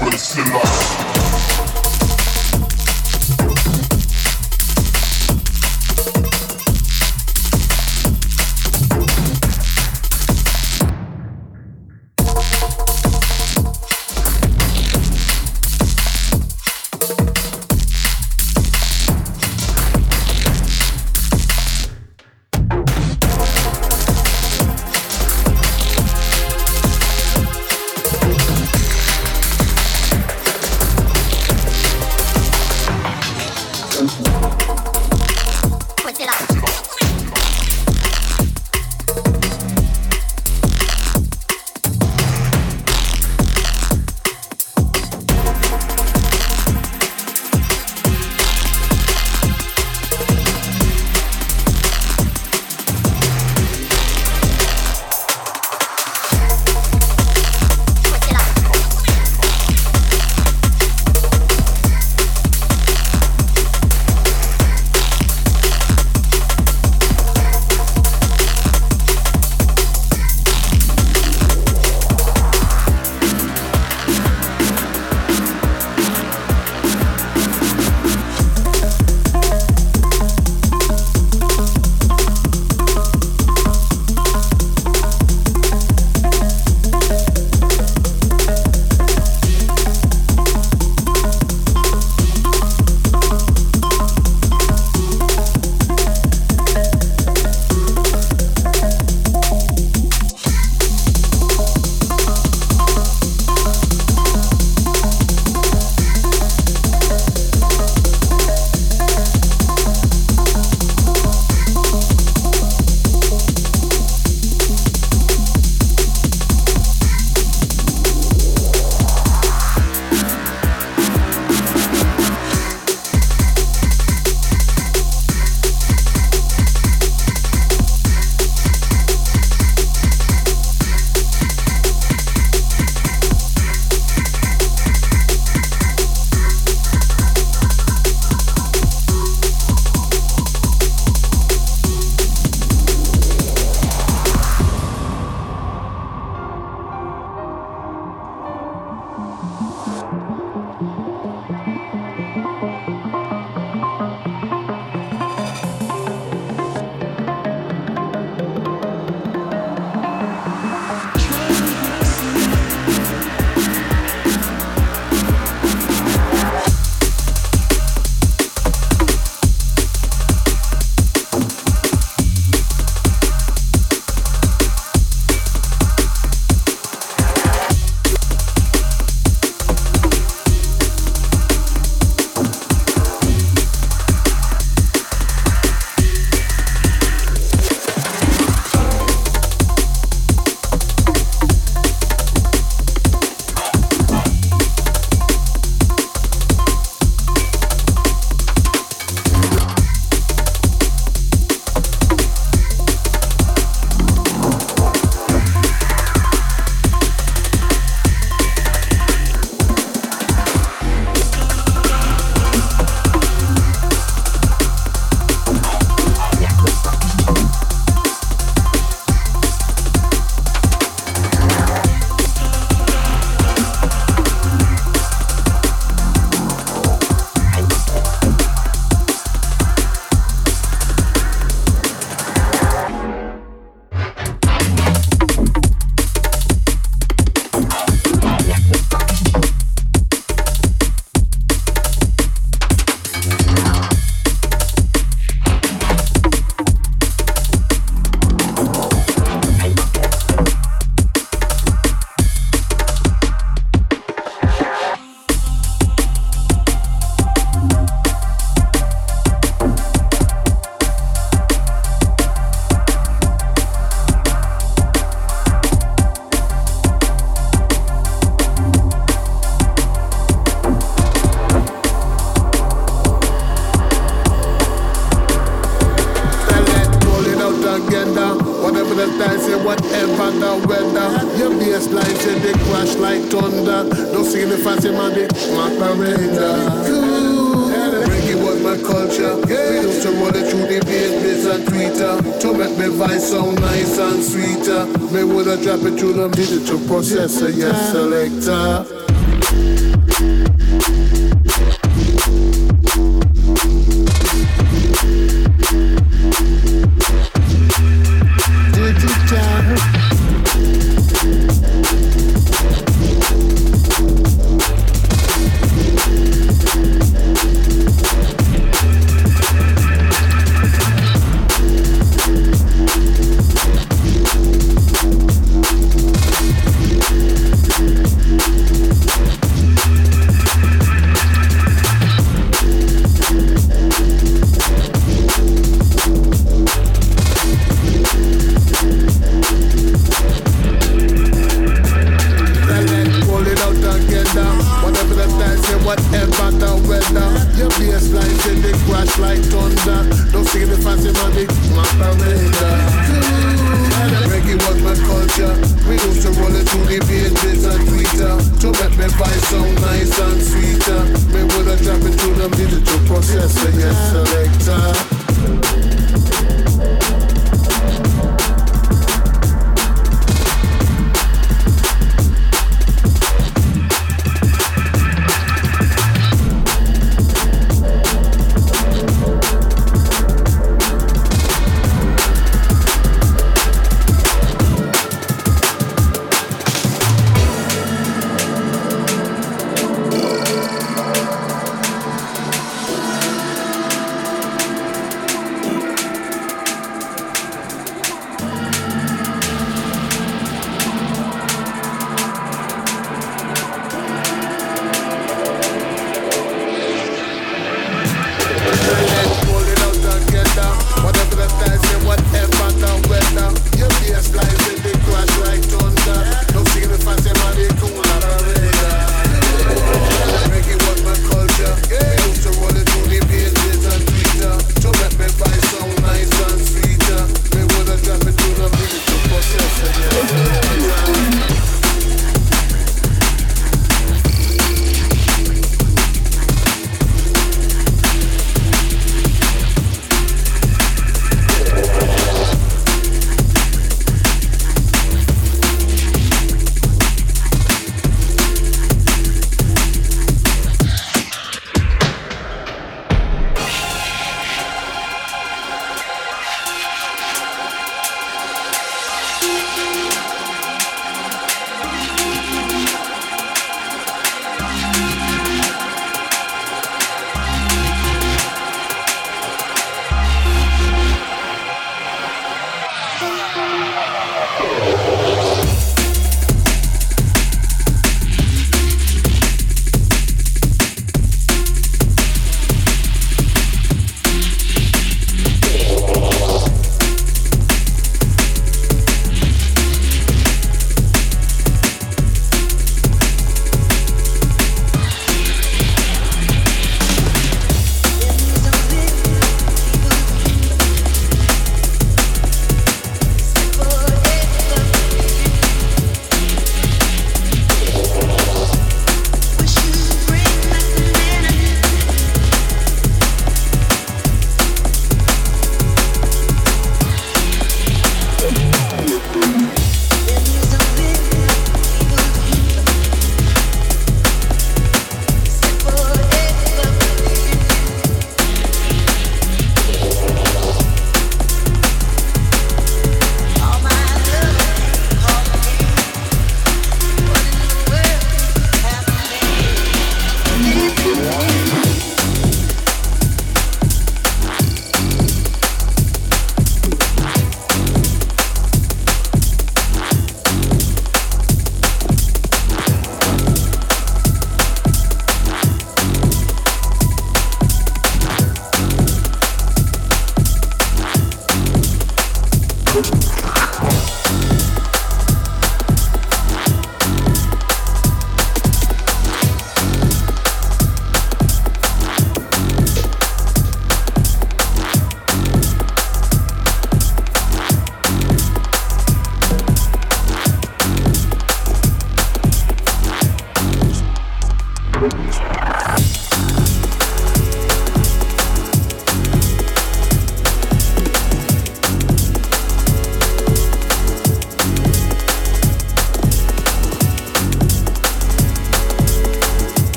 Queen Selassie.